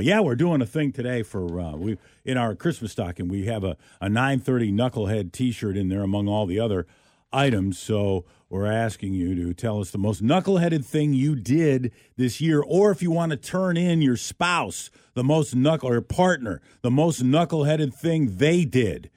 Yeah, we're doing a thing today for uh, we in our Christmas stocking. We have a a nine thirty knucklehead T-shirt in there among all the other items. So we're asking you to tell us the most knuckleheaded thing you did this year, or if you want to turn in your spouse, the most knuckle or partner, the most knuckleheaded thing they did.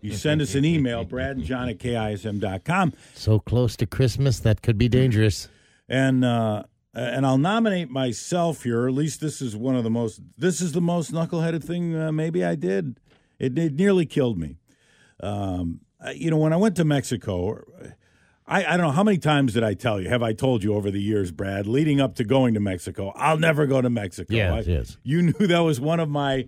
You send us an email, Brad and John at KISM.com. So close to Christmas, that could be dangerous. And uh, and I'll nominate myself here. At least this is one of the most. This is the most knuckleheaded thing uh, maybe I did. It, it nearly killed me. Um, you know, when I went to Mexico, I, I don't know how many times did I tell you? Have I told you over the years, Brad, leading up to going to Mexico? I'll never go to Mexico. Yes, I, yes. You knew that was one of my.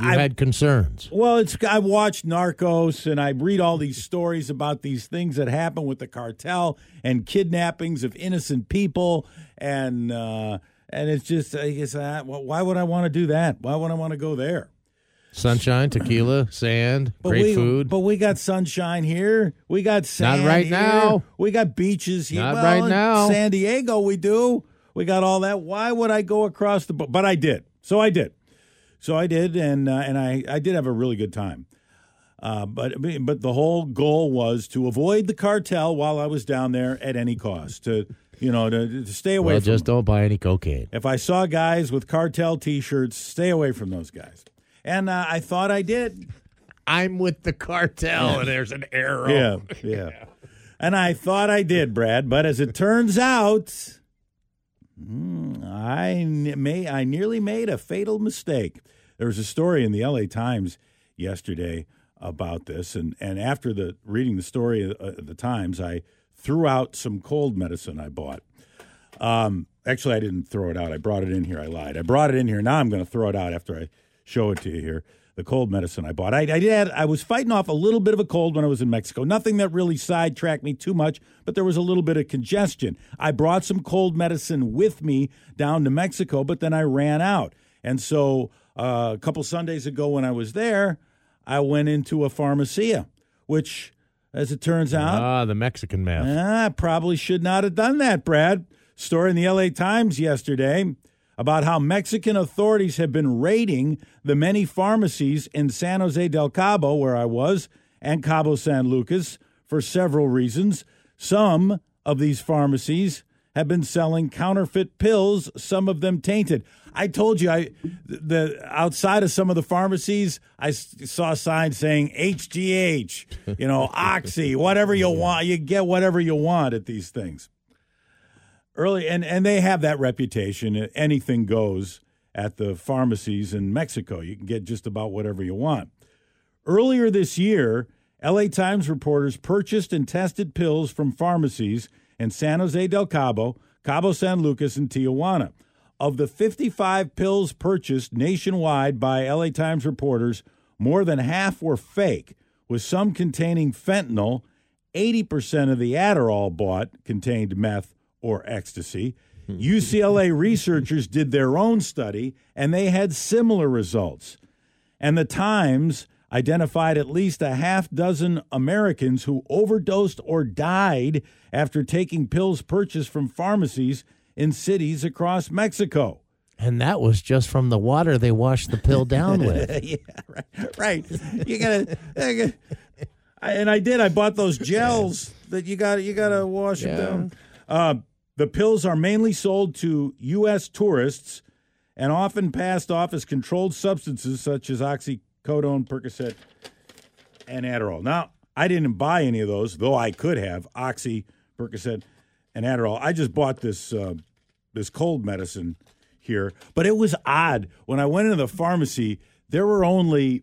You I- had concerns. well, it's I watch Narcos and I read all these stories about these things that happen with the cartel and kidnappings of innocent people and uh, and it's just I guess uh, why would I want to do that? Why would I want to go there? Sunshine, tequila, sand, But great we, food. But we got sunshine here. We got sand right here. now. We got beaches here. Not Well, right now. San Diego, we do. We got all that. Why would I go across the? But I did. So I did. So I did, and uh, and I I did have a really good time. Uh, but but the whole goal was to avoid the cartel while I was down there at any cost. To you know to, to stay away well, from. just don't buy any cocaine. If I saw guys with cartel T-shirts, stay away from those guys. And uh, I thought I did. I'm with the cartel, and there's an arrow. Yeah, yeah. And I thought I did, Brad, but as it turns out, mm, I may I nearly made a fatal mistake. There was a story in the L.A. Times yesterday about this, and and after the reading the story uh, at the Times, I threw out some cold medicine I bought. Um, actually, I didn't throw it out. I brought it in here. I lied. I brought it in here. Now I'm going to throw it out after I show it to you here. The cold medicine I bought. I, I did. I was fighting off a little bit of a cold when I was in Mexico. Nothing that really sidetracked me too much, but there was a little bit of congestion. I brought some cold medicine with me down to Mexico, but then I ran out. And so uh, a couple Sundays ago, when I was there, I went into a pharmacia, which, as it turns out, Ah, the Mexican meth. I probably should not have done that, Brad. Story in the LA Times yesterday about how Mexican authorities have been raiding the many pharmacies in San Jose del Cabo, where I was, and Cabo San Lucas for several reasons. Some of these pharmacies have been selling counterfeit pills, some of them tainted. I told you, I the outside of some of the pharmacies, I saw a sign saying HGH, you know, Oxy, whatever you want. You get whatever you want at these things. Early, and, and they have that reputation. Anything goes at the pharmacies in Mexico. You can get just about whatever you want. Earlier this year, LA Times reporters purchased and tested pills from pharmacies in San Jose del Cabo, Cabo San Lucas, and Tijuana. Of the 55 pills purchased nationwide by LA Times reporters, more than half were fake, with some containing fentanyl. 80% of the Adderall bought contained meth or ecstasy. UCLA researchers did their own study, and they had similar results. And the Times identified at least a half dozen Americans who overdosed or died after taking pills purchased from pharmacies in cities across Mexico. And that was just from the water they washed the pill down with. yeah, right. Right. You gotta, you gotta- I- and I did. I bought those gels that you got. You gotta wash Yeah. them down. Uh, the pills are mainly sold to U.S. tourists and often passed off as controlled substances such as oxycodone, Percocet, and Adderall. Now, I didn't buy any of those, though I could have oxy, Percocet, and Adderall. I just bought this uh, this cold medicine here, but it was odd when I went into the pharmacy. There were only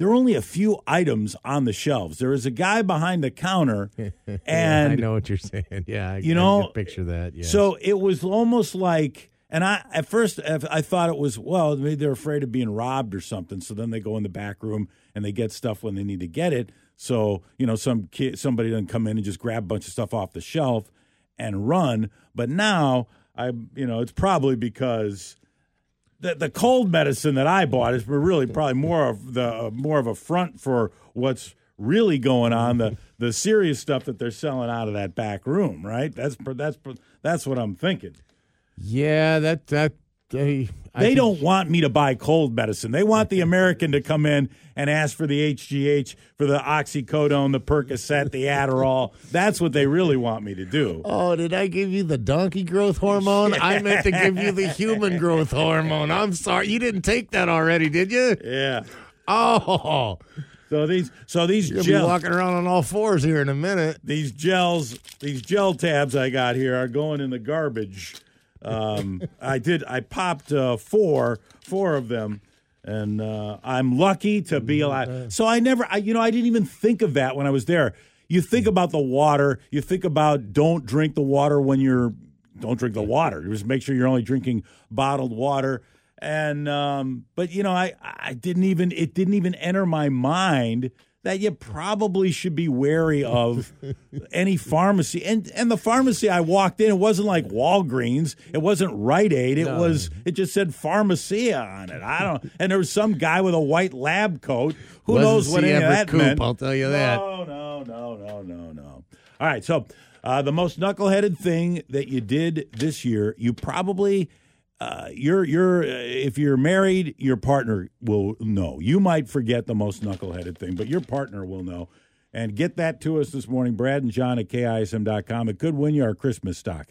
there were only a few items on the shelves. There was a guy behind the counter, and I know what you're saying. Yeah, I, You know, can picture that. Yeah. so it was almost like, and I at first I thought it was well, maybe they're afraid of being robbed or something. So then they go in the back room and they get stuff when they need to get it. So you know, some kid, somebody doesn't come in and just grab a bunch of stuff off the shelf and run. But now I, you know, it's probably because. The, the cold medicine that I bought is really probably more of the uh, more of a front for what's really going on the the serious stuff that they're selling out of that back room, right? That's that's that's what I'm thinking. yeah, that that They I They don't want me to buy cold medicine. They want the American to come in and ask for the HGH, for the oxycodone, the Percocet, the Adderall. That's what they really want me to do. Oh, did I give you the donkey growth hormone? I meant to give you the human growth hormone. I'm sorry. You didn't take that already, did you? Yeah. Oh, So these, so these you'll be walking around on all fours here in a minute. these gels, these gel tabs I got here are going in the garbage. Um, I did. I popped uh, four, four of them, and uh, I'm lucky to be alive. So I never, I, you know, I didn't even think of that when I was there. You think about the water. You think about don't drink the water when you're don't drink the water. Just make sure you're only drinking bottled water. And um, but you know, I I didn't even it didn't even enter my mind that you probably should be wary of any pharmacy. And and the pharmacy I walked in, it wasn't like Walgreens, it wasn't Rite Aid, it was it just said pharmacia on it. I don't and there was some guy with a white lab coat. Who Wasn't knows what any of that Koop, meant? I'll tell you that. No, no, no, no, no, no. All right, so uh, the most knuckleheaded thing that you did this year, you probably uh, you're you're uh, if you're married, your partner will know. You might forget the most knuckleheaded thing, but your partner will know. And get that to us this morning, Brad and John at KISM.com. It could win you our Christmas stocking.